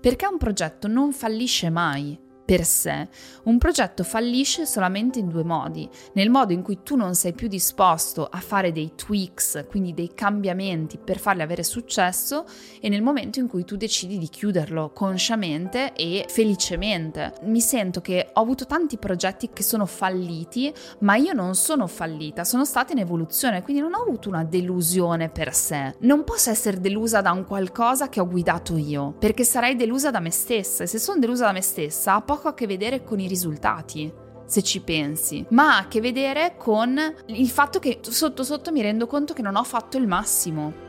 Perché un progetto non fallisce mai per sé. Un progetto fallisce solamente in due modi, nel modo in cui tu non sei più disposto a fare dei tweaks, quindi dei cambiamenti per farli avere successo e nel momento in cui tu decidi di chiuderlo consciamente e felicemente. Mi sento che ho avuto tanti progetti che sono falliti, ma io non sono fallita, sono stata in evoluzione, quindi non ho avuto una delusione per sé. Non posso essere delusa da un qualcosa che ho guidato io, perché sarei delusa da me stessa e se sono delusa da me stessa, poco poco a che vedere con i risultati se ci pensi, ma ha a che vedere con il fatto che sotto sotto mi rendo conto che non ho fatto il massimo.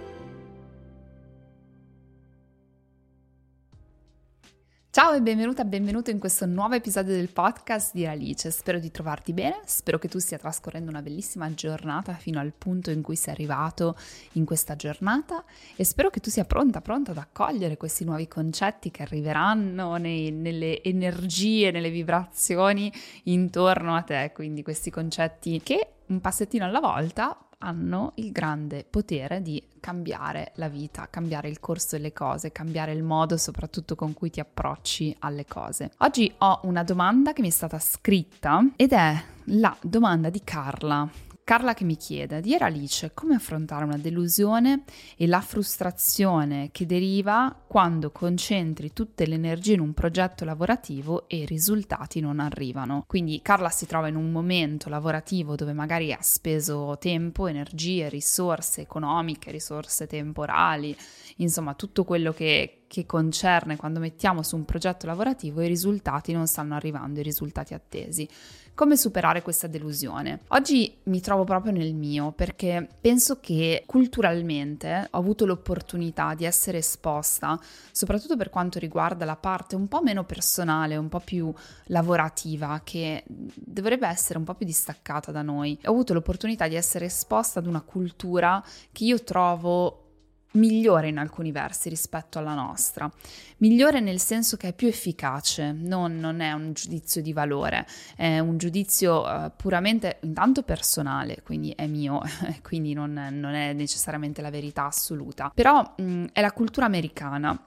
Ciao e benvenuta, benvenuto in questo nuovo episodio del podcast di Alice. Spero di trovarti bene, spero che tu stia trascorrendo una bellissima giornata fino al punto in cui sei arrivato in questa giornata e spero che tu sia pronta, pronta ad accogliere questi nuovi concetti che arriveranno nei, nelle energie, nelle vibrazioni intorno a te, quindi questi concetti che un passettino alla volta hanno il grande potere di cambiare la vita, cambiare il corso delle cose, cambiare il modo soprattutto con cui ti approcci alle cose. Oggi ho una domanda che mi è stata scritta ed è la domanda di Carla. Carla che mi chiede, Diera Alice, come affrontare una delusione e la frustrazione che deriva quando concentri tutte le energie in un progetto lavorativo e i risultati non arrivano. Quindi Carla si trova in un momento lavorativo dove magari ha speso tempo, energie, risorse economiche, risorse temporali, insomma tutto quello che, che concerne quando mettiamo su un progetto lavorativo i risultati non stanno arrivando, i risultati attesi. Come superare questa delusione? Oggi mi trovo proprio nel mio perché penso che culturalmente ho avuto l'opportunità di essere esposta, soprattutto per quanto riguarda la parte un po' meno personale, un po' più lavorativa, che dovrebbe essere un po' più distaccata da noi. Ho avuto l'opportunità di essere esposta ad una cultura che io trovo migliore in alcuni versi rispetto alla nostra, migliore nel senso che è più efficace, non, non è un giudizio di valore, è un giudizio uh, puramente intanto personale, quindi è mio, quindi non, non, è necessariamente la verità assoluta, però mh, è la cultura americana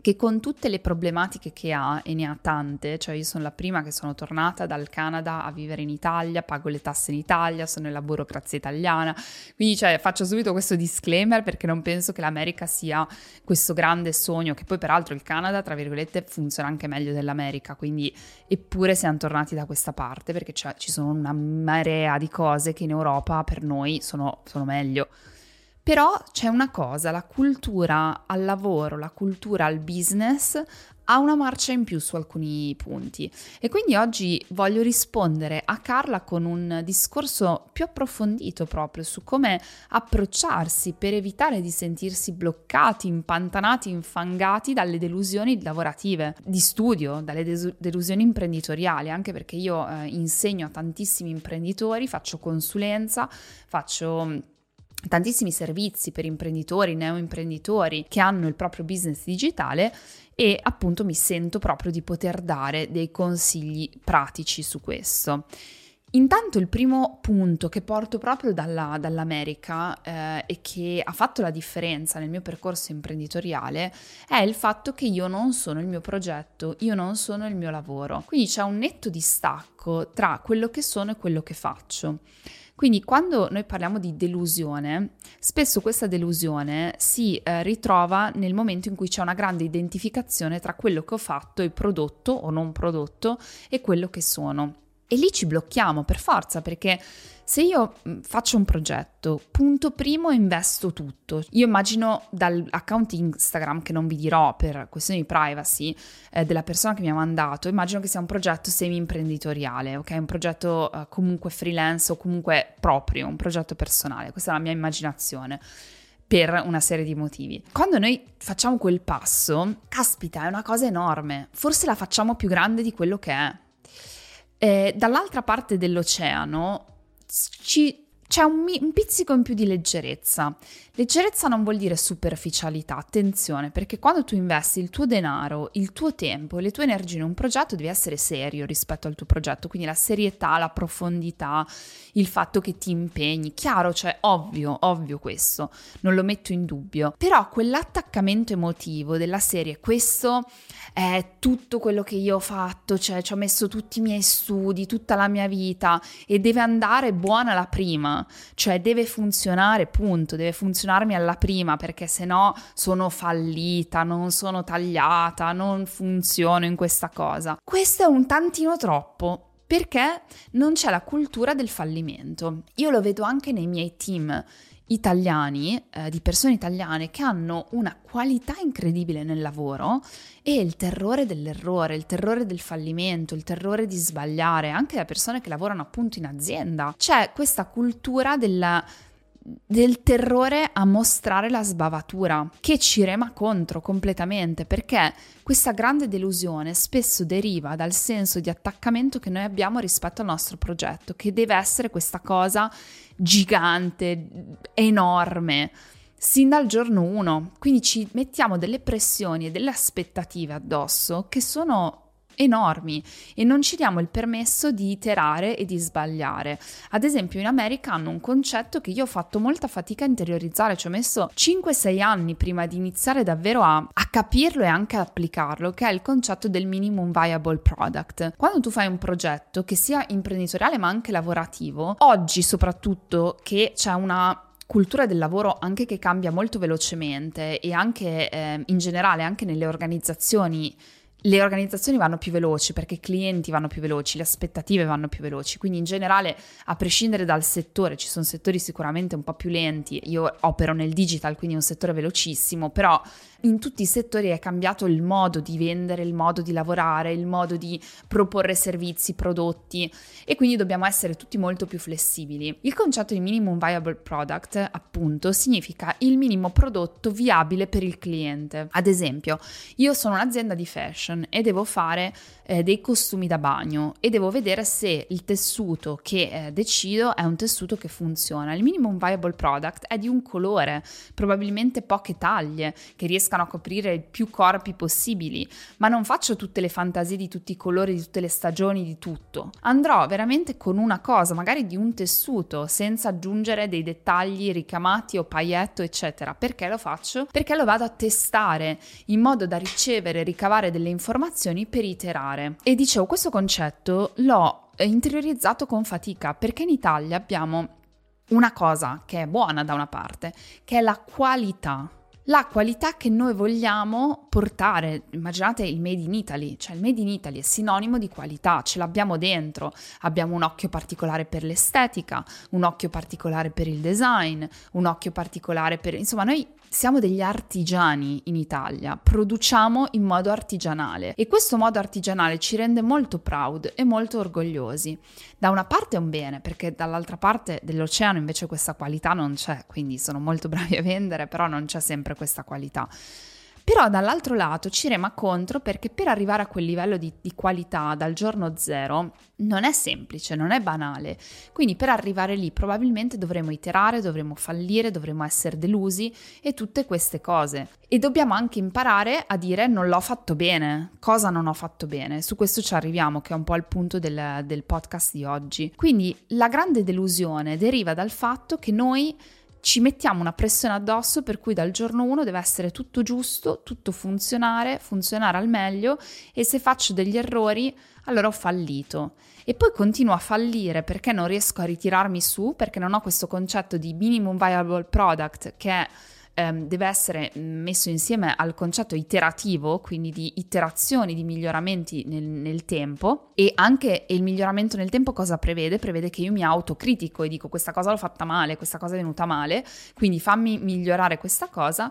che con tutte le problematiche che ha, e ne ha tante, cioè io sono la prima che sono tornata dal Canada a vivere in Italia, pago le tasse in Italia, sono nella burocrazia italiana, quindi cioè, faccio subito questo disclaimer perché non penso che l'America sia questo grande sogno, che poi peraltro il Canada, tra virgolette, funziona anche meglio dell'America, quindi eppure siamo tornati da questa parte perché ci sono una marea di cose che in Europa per noi sono, sono meglio. Però c'è una cosa, la cultura al lavoro, la cultura al business ha una marcia in più su alcuni punti. E quindi oggi voglio rispondere a Carla con un discorso più approfondito proprio su come approcciarsi per evitare di sentirsi bloccati, impantanati, infangati dalle delusioni lavorative, di studio, dalle des- delusioni imprenditoriali, anche perché io eh, insegno a tantissimi imprenditori, faccio consulenza, faccio tantissimi servizi per imprenditori, neoimprenditori che hanno il proprio business digitale e appunto mi sento proprio di poter dare dei consigli pratici su questo. Intanto il primo punto che porto proprio dalla, dall'America eh, e che ha fatto la differenza nel mio percorso imprenditoriale è il fatto che io non sono il mio progetto, io non sono il mio lavoro. Quindi c'è un netto distacco tra quello che sono e quello che faccio. Quindi quando noi parliamo di delusione, spesso questa delusione si eh, ritrova nel momento in cui c'è una grande identificazione tra quello che ho fatto, il prodotto o non prodotto, e quello che sono. E lì ci blocchiamo per forza perché se io faccio un progetto, punto primo investo tutto. Io immagino dall'account Instagram che non vi dirò per questioni di privacy eh, della persona che mi ha mandato, immagino che sia un progetto semi-imprenditoriale, ok? Un progetto eh, comunque freelance o comunque proprio, un progetto personale. Questa è la mia immaginazione per una serie di motivi. Quando noi facciamo quel passo, caspita, è una cosa enorme. Forse la facciamo più grande di quello che è. Eh, dall'altra parte dell'oceano ci, c'è un, un, pizzico in più di leggerezza. Leggerezza non vuol dire superficialità, attenzione, perché quando tu investi il tuo denaro, il tuo tempo, le tue energie in un progetto, devi essere serio rispetto al tuo progetto, quindi la serietà, la profondità, il fatto che ti impegni, chiaro, cioè ovvio, ovvio questo, non lo metto in dubbio, però quell'attaccamento emotivo della serie, questo è tutto quello che io ho fatto, cioè ci ho messo tutti i miei studi, tutta la mia vita e deve andare buona la prima, cioè deve funzionare, punto, deve funzionarmi alla prima perché se no sono fallita, non sono tagliata, non funziono in questa cosa. Questo è un tantino troppo perché non c'è la cultura del fallimento. Io lo vedo anche nei miei team italiani, eh, di persone italiane che hanno una qualità incredibile nel lavoro e il terrore dell'errore, il terrore del fallimento, il terrore di sbagliare, anche da persone che lavorano appunto in azienda. C'è questa cultura della del terrore a mostrare la sbavatura, che ci rema contro completamente, perché questa grande delusione spesso deriva dal senso di attaccamento che noi abbiamo rispetto al nostro progetto, che deve essere questa cosa gigante, enorme, sin dal giorno 1. Quindi ci mettiamo delle pressioni e delle aspettative addosso che sono enormi e non ci diamo il permesso di iterare e di sbagliare. Ad esempio in America hanno un concetto che io ho fatto molta fatica a interiorizzare, ci ho messo 5-6 anni prima di iniziare davvero a, a capirlo e anche a applicarlo, che è il concetto del minimum viable product. Quando tu fai un progetto che sia imprenditoriale ma anche lavorativo, oggi soprattutto che c'è una cultura del lavoro anche che cambia molto velocemente e anche eh, in generale anche nelle organizzazioni le organizzazioni vanno più veloci perché i clienti vanno più veloci, le aspettative vanno più veloci, quindi in generale a prescindere dal settore, ci sono settori sicuramente un po' più lenti, io opero nel digital quindi è un settore velocissimo, però in tutti i settori è cambiato il modo di vendere, il modo di lavorare, il modo di proporre servizi, prodotti e quindi dobbiamo essere tutti molto più flessibili. Il concetto di minimum viable product, appunto, significa il minimo prodotto viabile per il cliente. Ad esempio, io sono un'azienda di fashion e devo fare eh, dei costumi da bagno e devo vedere se il tessuto che eh, decido è un tessuto che funziona. Il minimum viable product è di un colore, probabilmente poche taglie che riescano a coprire più corpi possibili, ma non faccio tutte le fantasie di tutti i colori, di tutte le stagioni, di tutto. Andrò veramente con una cosa, magari di un tessuto, senza aggiungere dei dettagli ricamati o paglietto, eccetera. Perché lo faccio? Perché lo vado a testare in modo da ricevere e ricavare delle informazioni per iterare. E dicevo, questo concetto l'ho interiorizzato con fatica perché in Italia abbiamo una cosa che è buona da una parte, che è la qualità. La qualità che noi vogliamo portare, immaginate il Made in Italy, cioè il Made in Italy è sinonimo di qualità, ce l'abbiamo dentro, abbiamo un occhio particolare per l'estetica, un occhio particolare per il design, un occhio particolare per... insomma noi siamo degli artigiani in Italia, produciamo in modo artigianale e questo modo artigianale ci rende molto proud e molto orgogliosi. Da una parte è un bene, perché dall'altra parte dell'oceano invece questa qualità non c'è, quindi sono molto bravi a vendere, però non c'è sempre questa qualità. Però dall'altro lato ci rema contro perché per arrivare a quel livello di, di, qualità dal giorno zero non è semplice, non è banale. Quindi per arrivare lì probabilmente dovremo iterare, dovremo fallire, dovremo essere delusi e tutte queste cose. E dobbiamo anche imparare a dire non l'ho fatto bene, cosa non ho fatto bene. Su questo ci arriviamo, che è un po' il punto del, del podcast di oggi. Quindi la grande delusione deriva dal fatto che noi ci mettiamo una pressione addosso per cui dal giorno 1 deve essere tutto giusto, tutto funzionare, funzionare al meglio e se faccio degli errori allora ho fallito. E poi continuo a fallire perché non riesco a ritirarmi su, perché non ho questo concetto di minimum viable product che è ehm, deve essere messo insieme al concetto iterativo, quindi di iterazioni, di miglioramenti nel, nel tempo e anche il miglioramento nel tempo cosa prevede? Prevede che io mi autocritico e dico questa cosa l'ho fatta male, questa cosa è venuta male, quindi fammi migliorare questa cosa.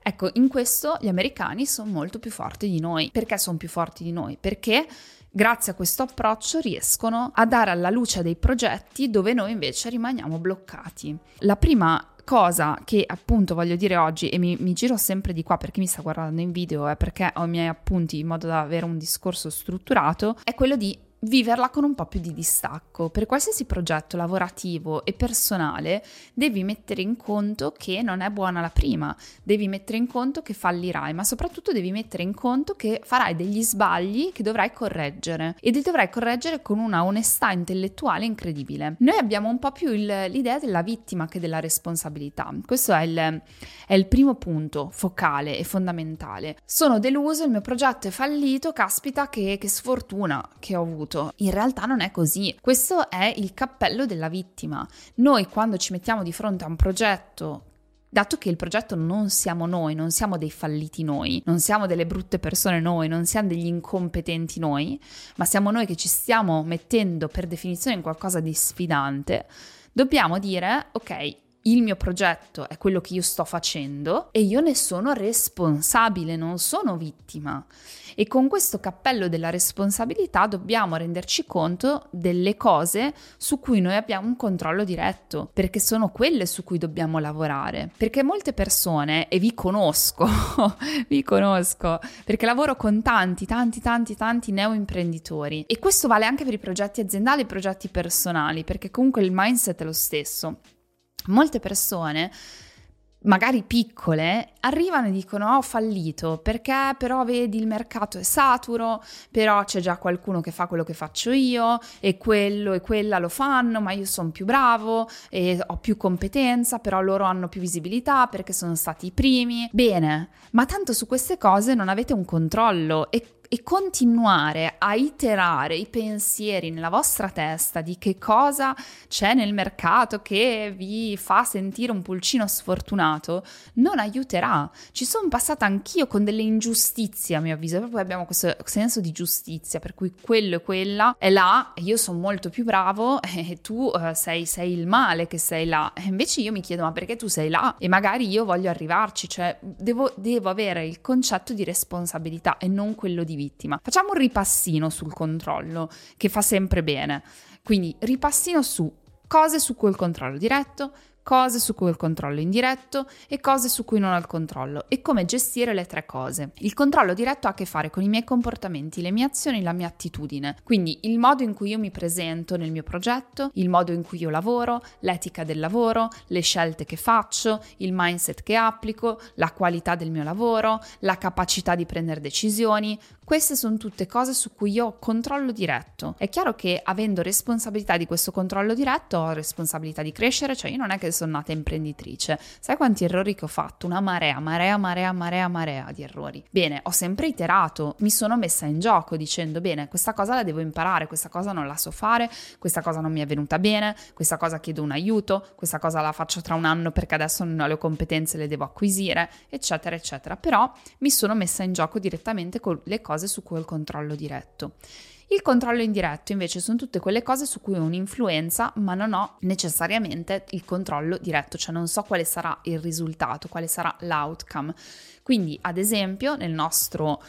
Ecco, in questo gli americani sono molto più forti di noi. Perché sono più forti di noi? Perché grazie a questo approccio riescono a dare alla luce dei progetti dove noi invece rimaniamo bloccati. La prima cosa che appunto voglio dire oggi, e mi, mi, giro sempre di qua perché mi sta guardando in video e perché ho i miei appunti in modo da avere un discorso strutturato, è quello di viverla con un po' più di distacco. Per qualsiasi progetto lavorativo e personale devi mettere in conto che non è buona la prima, devi mettere in conto che fallirai, ma soprattutto devi mettere in conto che farai degli sbagli che dovrai correggere e li dovrai correggere con una onestà intellettuale incredibile. Noi abbiamo un po' più il, l'idea della vittima che della responsabilità. Questo è il, è il primo punto focale e fondamentale. Sono deluso, il mio progetto è fallito, caspita che, che sfortuna che ho avuto avuto. In realtà non è così. Questo è il cappello della vittima. Noi quando ci mettiamo di fronte a un progetto Dato che il progetto non siamo noi, non siamo dei falliti noi, non siamo delle brutte persone noi, non siamo degli incompetenti noi, ma siamo noi che ci stiamo mettendo per definizione in qualcosa di sfidante, dobbiamo dire, ok, il mio progetto è quello che io sto facendo e io ne sono responsabile, non sono vittima. E con questo cappello della responsabilità dobbiamo renderci conto delle cose su cui noi abbiamo un controllo diretto, perché sono quelle su cui dobbiamo lavorare. Perché molte persone, e vi conosco, vi conosco, perché lavoro con tanti, tanti, tanti, tanti neoimprenditori e questo vale anche per i progetti aziendali e i progetti personali, perché comunque il mindset è lo stesso molte persone magari piccole, arrivano e dicono ho fallito perché però vedi il mercato è saturo, però c'è già qualcuno che fa quello che faccio io e quello e quella lo fanno, ma io sono più bravo e ho più competenza, però loro hanno più visibilità perché sono stati i primi. Bene, ma tanto su queste cose non avete un controllo e e continuare a iterare i pensieri nella vostra testa di che cosa c'è nel mercato che vi fa sentire un pulcino sfortunato non aiuterà. Ci sono passata anch'io con delle ingiustizie, a mio avviso, proprio abbiamo questo senso di giustizia, per cui quello e quella è là io sono molto più bravo e tu uh, sei, sei, il male che sei là. E invece io mi chiedo ma perché tu sei là? E magari io voglio arrivarci, cioè devo, devo avere il concetto di responsabilità e non quello di vittima. Facciamo un ripassino sul controllo, che fa sempre bene. Quindi ripassino su cose su cui il controllo diretto, cose su cui ho il controllo indiretto e cose su cui non ho il controllo e come gestire le tre cose. Il controllo diretto ha a che fare con i miei comportamenti, le mie azioni, la mia attitudine. Quindi il modo in cui io mi presento nel mio progetto, il modo in cui io lavoro, l'etica del lavoro, le scelte che faccio, il mindset che applico, la qualità del mio lavoro, la capacità di prendere decisioni. Queste sono tutte cose su cui io ho controllo diretto. È chiaro che avendo responsabilità di questo controllo diretto ho responsabilità di crescere, cioè io non è che sono nata imprenditrice. Sai quanti errori che ho fatto? Una marea, marea, marea, marea, marea di errori. Bene, ho sempre iterato, mi sono messa in gioco dicendo bene, questa cosa la devo imparare, questa cosa non la so fare, questa cosa non mi è venuta bene, questa cosa chiedo un aiuto, questa cosa la faccio tra un anno perché adesso non ho le competenze, le devo acquisire, eccetera, eccetera. Però mi sono messa in gioco direttamente con le cose su cui ho il controllo diretto. Il controllo indiretto invece sono tutte quelle cose su cui ho un'influenza ma non ho necessariamente il controllo diretto, cioè non so quale sarà il risultato, quale sarà l'outcome. Quindi ad esempio nel nostro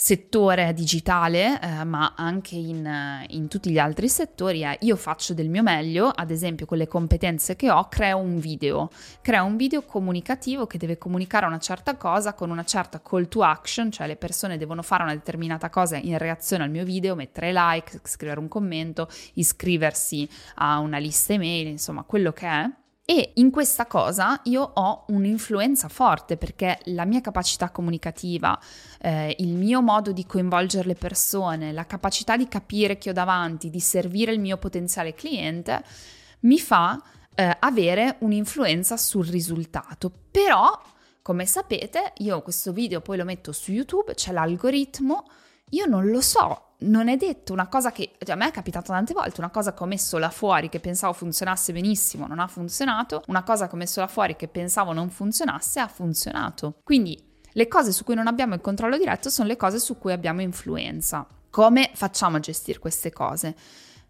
settore digitale, eh, ma anche in, eh, in, tutti gli altri settori, è io faccio del mio meglio, ad esempio con le competenze che ho, creo un video, creo un video comunicativo che deve comunicare una certa cosa con una certa call to action, cioè le persone devono fare una determinata cosa in reazione al mio video, mettere like, scrivere un commento, iscriversi a una lista email, insomma quello che è. E in questa cosa io ho un'influenza forte perché la mia capacità comunicativa, eh, il mio modo di coinvolgere le persone, la capacità di capire chi ho davanti, di servire il mio potenziale cliente, mi fa eh, avere un'influenza sul risultato. Però, come sapete, io questo video poi lo metto su YouTube, c'è l'algoritmo, io non lo so non è detto una cosa che cioè, a me è capitato tante volte, una cosa che ho messo là fuori che pensavo funzionasse benissimo, non ha funzionato, una cosa che ho messo là fuori che pensavo non funzionasse, ha funzionato. Quindi le cose su cui non abbiamo il controllo diretto sono le cose su cui abbiamo influenza. Come facciamo a gestire queste cose?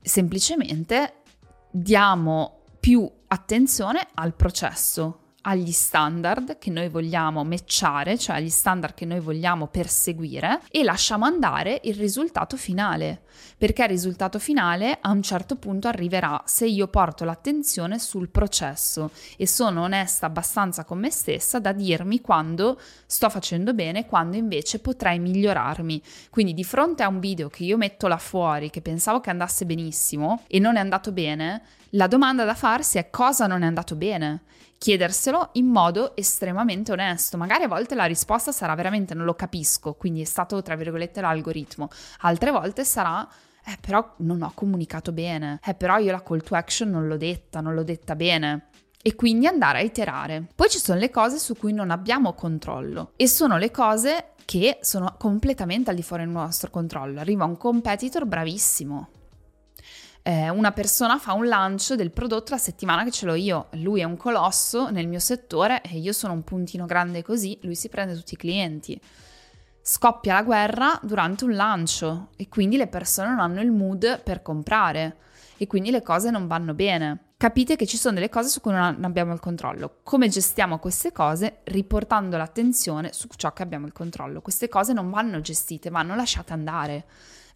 Semplicemente diamo più attenzione al processo, agli standard che noi vogliamo matchare, cioè agli standard che noi vogliamo perseguire e lasciamo andare il risultato finale, perché il risultato finale a un certo punto arriverà se io porto l'attenzione sul processo e sono onesta abbastanza con me stessa da dirmi quando sto facendo bene, quando invece potrei migliorarmi. Quindi di fronte a un video che io metto là fuori che pensavo che andasse benissimo e non è andato bene, la domanda da farsi è cosa non è andato bene chiederselo in modo estremamente onesto. Magari a volte la risposta sarà veramente non lo capisco, quindi è stato tra virgolette l'algoritmo. Altre volte sarà eh però non ho comunicato bene. Eh però io la call to action non l'ho detta, non l'ho detta bene. E quindi andare a iterare. Poi ci sono le cose su cui non abbiamo controllo e sono le cose che sono completamente al di fuori del nostro controllo. Arriva un competitor bravissimo, eh, una persona fa un lancio del prodotto la settimana che ce l'ho io, lui è un colosso nel mio settore e io sono un puntino grande così, lui si prende tutti i clienti. Scoppia la guerra durante un lancio e quindi le persone non hanno il mood per comprare e quindi le cose non vanno bene. Capite che ci sono delle cose su cui non abbiamo il controllo. Come gestiamo queste cose? Riportando l'attenzione su ciò che abbiamo il controllo. Queste cose non vanno gestite, vanno lasciate andare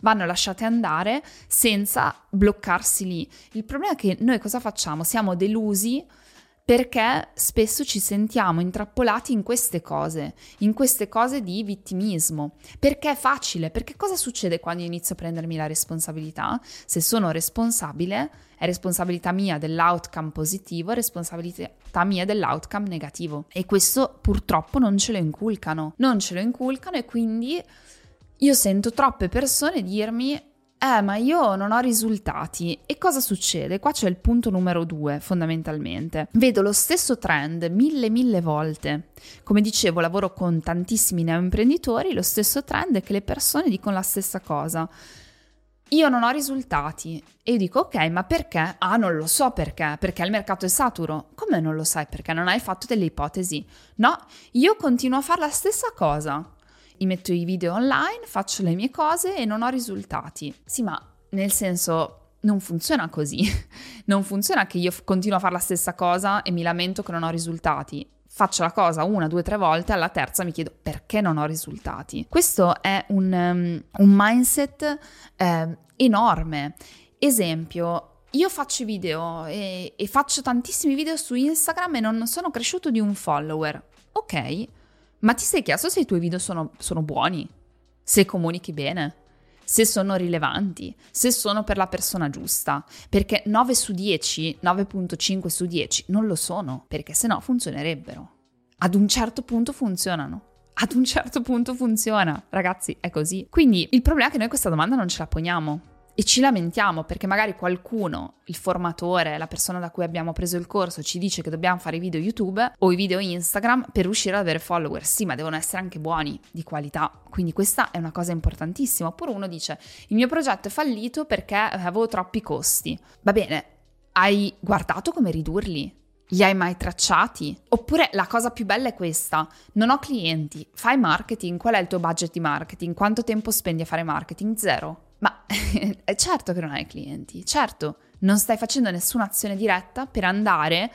vanno lasciate andare senza bloccarsi lì. Il problema è che noi cosa facciamo? Siamo delusi perché spesso ci sentiamo intrappolati in queste cose, in queste cose di vittimismo. Perché è facile? Perché cosa succede quando io inizio a prendermi la responsabilità? Se sono responsabile, è responsabilità mia dell'outcome positivo, è responsabilità mia dell'outcome negativo. E questo purtroppo non ce lo inculcano. Non ce lo inculcano e quindi io sento troppe persone dirmi eh, ma io non ho risultati. E cosa succede? Qua c'è il punto numero due, fondamentalmente. Vedo lo stesso trend mille, mille volte. Come dicevo, lavoro con tantissimi neoimprenditori, lo stesso trend è che le persone dicono la stessa cosa. Io non ho risultati. E io dico, ok, ma perché? Ah, non lo so perché, perché il mercato è saturo. Come non lo sai? Perché non hai fatto delle ipotesi. No, io continuo a fare la stessa cosa metto i video online, faccio le mie cose e non ho risultati. Sì, ma nel senso non funziona così. non funziona che io continuo a fare la stessa cosa e mi lamento che non ho risultati. Faccio la cosa una, due, tre volte, alla terza mi chiedo perché non ho risultati. Questo è un, um, un mindset eh, enorme. Esempio, io faccio video e, e faccio tantissimi video su Instagram e non sono cresciuto di un follower. Ok, ma ti sei chiesto se i tuoi video sono, sono buoni? Se comunichi bene? Se sono rilevanti? Se sono per la persona giusta? Perché 9 su 10, 9.5 su 10 non lo sono, perché se no funzionerebbero. Ad un certo punto funzionano. Ad un certo punto funziona, ragazzi, è così. Quindi il problema è che noi questa domanda non ce la poniamo e ci lamentiamo perché magari qualcuno, il formatore, la persona da cui abbiamo preso il corso, ci dice che dobbiamo fare i video YouTube o i video Instagram per riuscire ad avere follower. Sì, ma devono essere anche buoni, di qualità. Quindi questa è una cosa importantissima. Oppure uno dice, il mio progetto è fallito perché avevo troppi costi. Va bene, hai guardato come ridurli? Li hai mai tracciati? Oppure la cosa più bella è questa: non ho clienti, fai marketing, qual è il tuo budget di marketing? Quanto tempo spendi a fare marketing? Zero. È certo che non hai clienti, certo, non stai facendo nessuna azione diretta per andare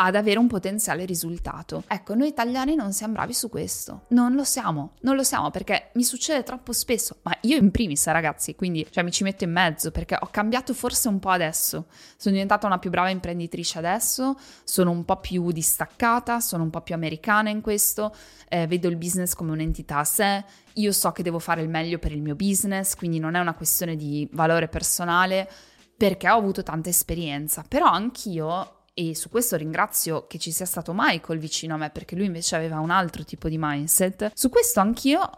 ad avere un potenziale risultato. Ecco, noi italiani non siamo bravi su questo. Non lo siamo, non lo siamo perché mi succede troppo spesso, ma io in primis, ragazzi, quindi cioè, mi ci metto in mezzo perché ho cambiato forse un po' adesso. Sono diventata una più brava imprenditrice adesso, sono un po' più distaccata, sono un po' più americana in questo, eh, vedo il business come un'entità a sé. Io so che devo fare il meglio per il mio business, quindi non è una questione di valore personale perché ho avuto tanta esperienza, però anch'io e su questo ringrazio che ci sia stato Michael vicino a me perché lui invece aveva un altro tipo di mindset. Su questo anch'io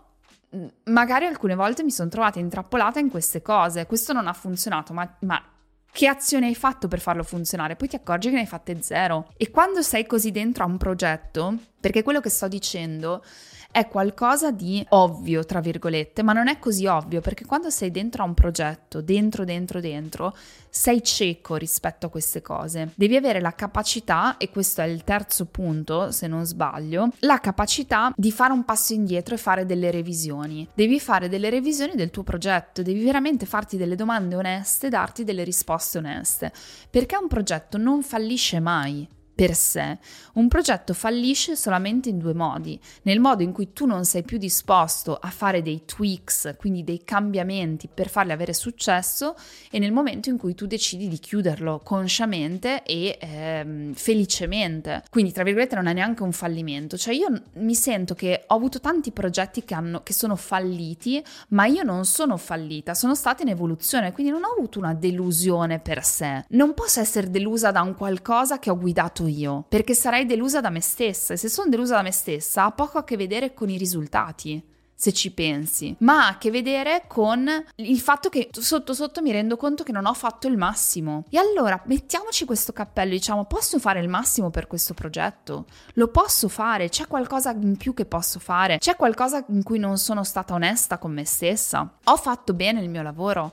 mm, magari alcune volte mi sono trovata intrappolata in queste cose. Questo non ha funzionato, ma, ma che azione hai fatto per farlo funzionare? Poi ti accorgi che ne hai fatte zero. E quando sei così dentro a un progetto, perché quello che sto dicendo è qualcosa di ovvio, tra virgolette, ma non è così ovvio perché quando sei dentro a un progetto, dentro, dentro, dentro, sei cieco rispetto a queste cose. Devi avere la capacità, e questo è il terzo punto, se non sbaglio, la capacità di fare un passo indietro e fare delle revisioni. Devi fare delle revisioni del tuo progetto, devi veramente farti delle domande oneste, darti delle risposte oneste, perché un progetto non fallisce mai per sé. Un progetto fallisce solamente in due modi, nel modo in cui tu non sei più disposto a fare dei tweaks, quindi dei cambiamenti per farli avere successo e nel momento in cui tu decidi di chiuderlo consciamente e ehm, felicemente. Quindi, tra virgolette, non è neanche un fallimento. Cioè, io mi sento che ho avuto tanti progetti che, hanno, che sono falliti, ma io non sono fallita, sono stata in evoluzione, quindi non ho avuto una delusione per sé. Non posso essere delusa da un qualcosa che ho guidato io, perché sarei delusa da me stessa e se sono delusa da me stessa ha poco a che vedere con i risultati se ci pensi, ma ha a che vedere con il fatto che sotto sotto mi rendo conto che non ho fatto il massimo. E allora mettiamoci questo cappello, diciamo, posso fare il massimo per questo progetto? Lo posso fare? C'è qualcosa in più che posso fare? C'è qualcosa in cui non sono stata onesta con me stessa? Ho fatto bene il mio lavoro?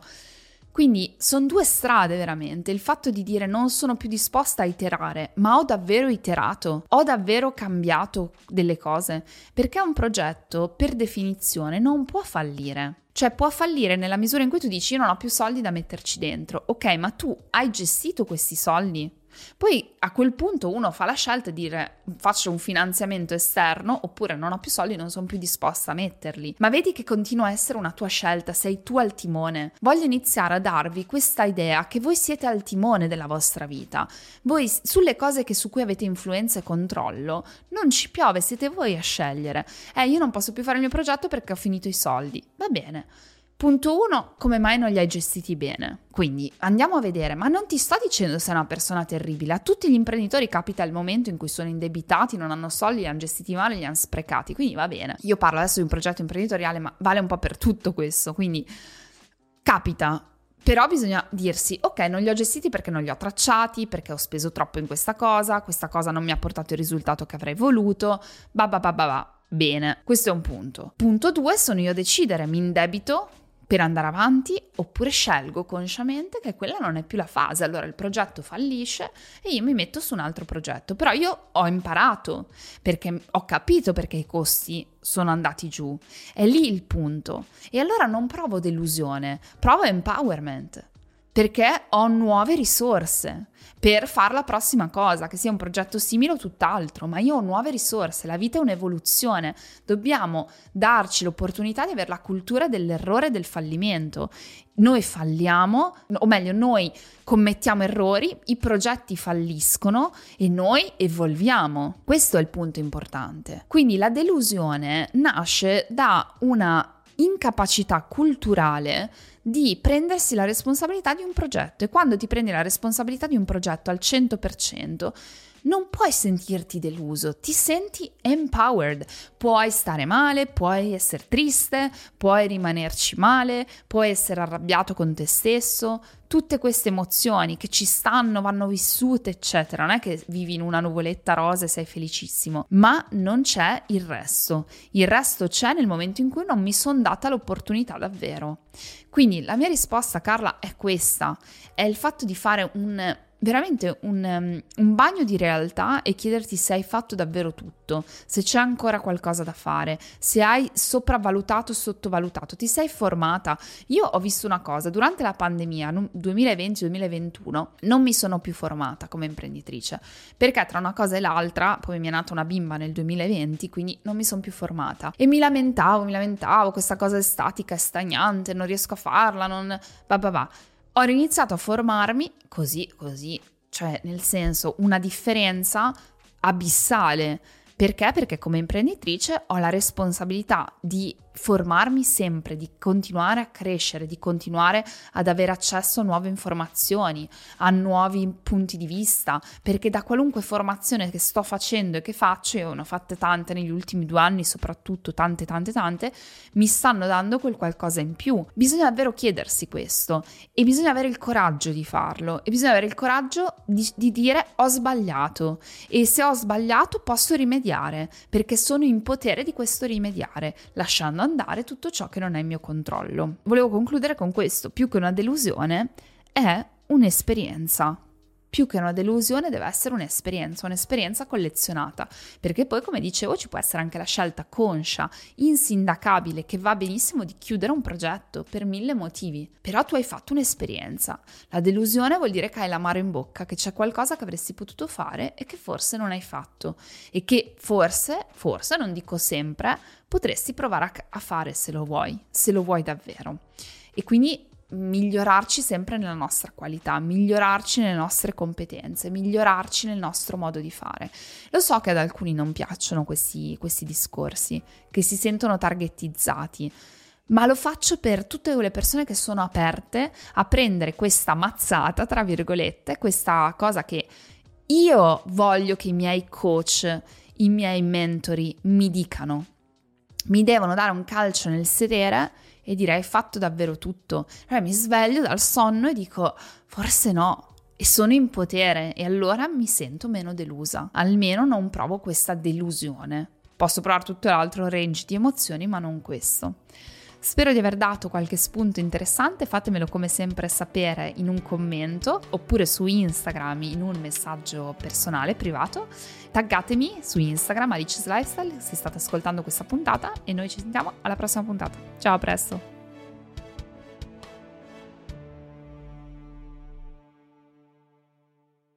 Quindi sono due strade veramente, il fatto di dire non sono più disposta a iterare, ma ho davvero iterato, ho davvero cambiato delle cose, perché un progetto per definizione non può fallire. Cioè può fallire nella misura in cui tu dici io non ho più soldi da metterci dentro. Ok, ma tu hai gestito questi soldi? Poi a quel punto uno fa la scelta di dire faccio un finanziamento esterno oppure non ho più soldi, non sono più disposta a metterli. Ma vedi che continua a essere una tua scelta, sei tu al timone. Voglio iniziare a darvi questa idea che voi siete al timone della vostra vita. Voi sulle cose che su cui avete influenza e controllo non ci piove, siete voi a scegliere. Eh, io non posso più fare il mio progetto perché ho finito i soldi. Va bene. Punto 1, come mai non li hai gestiti bene? Quindi andiamo a vedere, ma non ti sto dicendo sei una persona terribile, a tutti gli imprenditori capita il momento in cui sono indebitati, non hanno soldi, li hanno gestiti male, li hanno sprecati, quindi va bene. Io parlo adesso di un progetto imprenditoriale, ma vale un po' per tutto questo, quindi capita, però bisogna dirsi, ok, non li ho gestiti perché non li ho tracciati, perché ho speso troppo in questa cosa, questa cosa non mi ha portato il risultato che avrei voluto, ba ba ba ba ba. Bene, questo è un punto. Punto 2 sono io a decidere, mi indebito, per andare avanti oppure scelgo consciamente che quella non è più la fase, allora il progetto fallisce e io mi metto su un altro progetto. Però io ho imparato perché ho capito perché i costi sono andati giù. È lì il punto. E allora non provo delusione, provo empowerment perché ho nuove risorse per fare la prossima cosa, che sia un progetto simile o tutt'altro, ma io ho nuove risorse, la vita è un'evoluzione, dobbiamo darci l'opportunità di avere la cultura dell'errore e del fallimento. Noi falliamo, o meglio, noi commettiamo errori, i progetti falliscono e noi evolviamo. Questo è il punto importante. Quindi la delusione nasce da una incapacità culturale di prendersi la responsabilità di un progetto. E quando ti prendi la responsabilità di un progetto al 100%, non puoi sentirti deluso, ti senti empowered. Puoi stare male, puoi essere triste, puoi rimanerci male, puoi essere arrabbiato con te stesso. Tutte queste emozioni che ci stanno, vanno vissute, eccetera. Non è che vivi in una nuvoletta rosa e sei felicissimo, ma non c'è il resto. Il resto c'è nel momento in cui non mi sono data l'opportunità davvero. Quindi la mia risposta, Carla, è questa: è il fatto di fare un veramente un, um, un, bagno di realtà e chiederti se hai fatto davvero tutto, se c'è ancora qualcosa da fare, se hai sopravvalutato sottovalutato, ti sei formata. Io ho visto una cosa, durante la pandemia 2020-2021 non mi sono più formata come imprenditrice, perché tra una cosa e l'altra, poi mi è nata una bimba nel 2020, quindi non mi sono più formata. E mi lamentavo, mi lamentavo, questa cosa è statica, è stagnante, non riesco a farla, non... va va va ho iniziato a formarmi così, così, cioè nel senso una differenza abissale. Perché? Perché come imprenditrice ho la responsabilità di formarmi sempre, di continuare a crescere, di continuare ad avere accesso a nuove informazioni, a nuovi punti di vista, perché da qualunque formazione che sto facendo e che faccio, io ne ho fatte tante negli ultimi due anni, soprattutto tante, tante, tante, mi stanno dando quel qualcosa in più. Bisogna davvero chiedersi questo e bisogna avere il coraggio di farlo e bisogna avere il coraggio di, di dire ho sbagliato e se ho sbagliato posso rimediare perché sono in potere di questo rimediare, lasciando andare tutto ciò che non è in mio controllo. Volevo concludere con questo, più che una delusione, è un'esperienza. più che una delusione deve essere un'esperienza, un'esperienza collezionata, perché poi come dicevo ci può essere anche la scelta conscia, insindacabile, che va benissimo di chiudere un progetto per mille motivi, però tu hai fatto un'esperienza. La delusione vuol dire che hai l'amaro in bocca, che c'è qualcosa che avresti potuto fare e che forse non hai fatto e che forse, forse, non dico sempre, potresti provare a, a fare se lo vuoi, se lo vuoi davvero. E quindi migliorarci sempre nella nostra qualità, migliorarci nelle nostre competenze, migliorarci nel nostro modo di fare. Lo so che ad alcuni non piacciono questi, questi discorsi, che si sentono targettizzati, ma lo faccio per tutte quelle persone che sono aperte a prendere questa mazzata, tra virgolette, questa cosa che io voglio che i miei coach, i miei mentori mi dicano. Mi devono dare un calcio nel sedere e direi fatto davvero tutto. Allora mi sveglio dal sonno e dico forse no. E sono in potere e allora mi sento meno delusa. Almeno non provo questa delusione. Posso provare tutto l'altro range di emozioni, ma non questo. Spero di aver dato qualche spunto interessante, fatemelo come sempre sapere in un commento oppure su Instagram in un messaggio personale, privato. Taggatemi su Instagram Alice's Lifestyle se state ascoltando questa puntata e noi ci sentiamo alla prossima puntata. Ciao, a presto!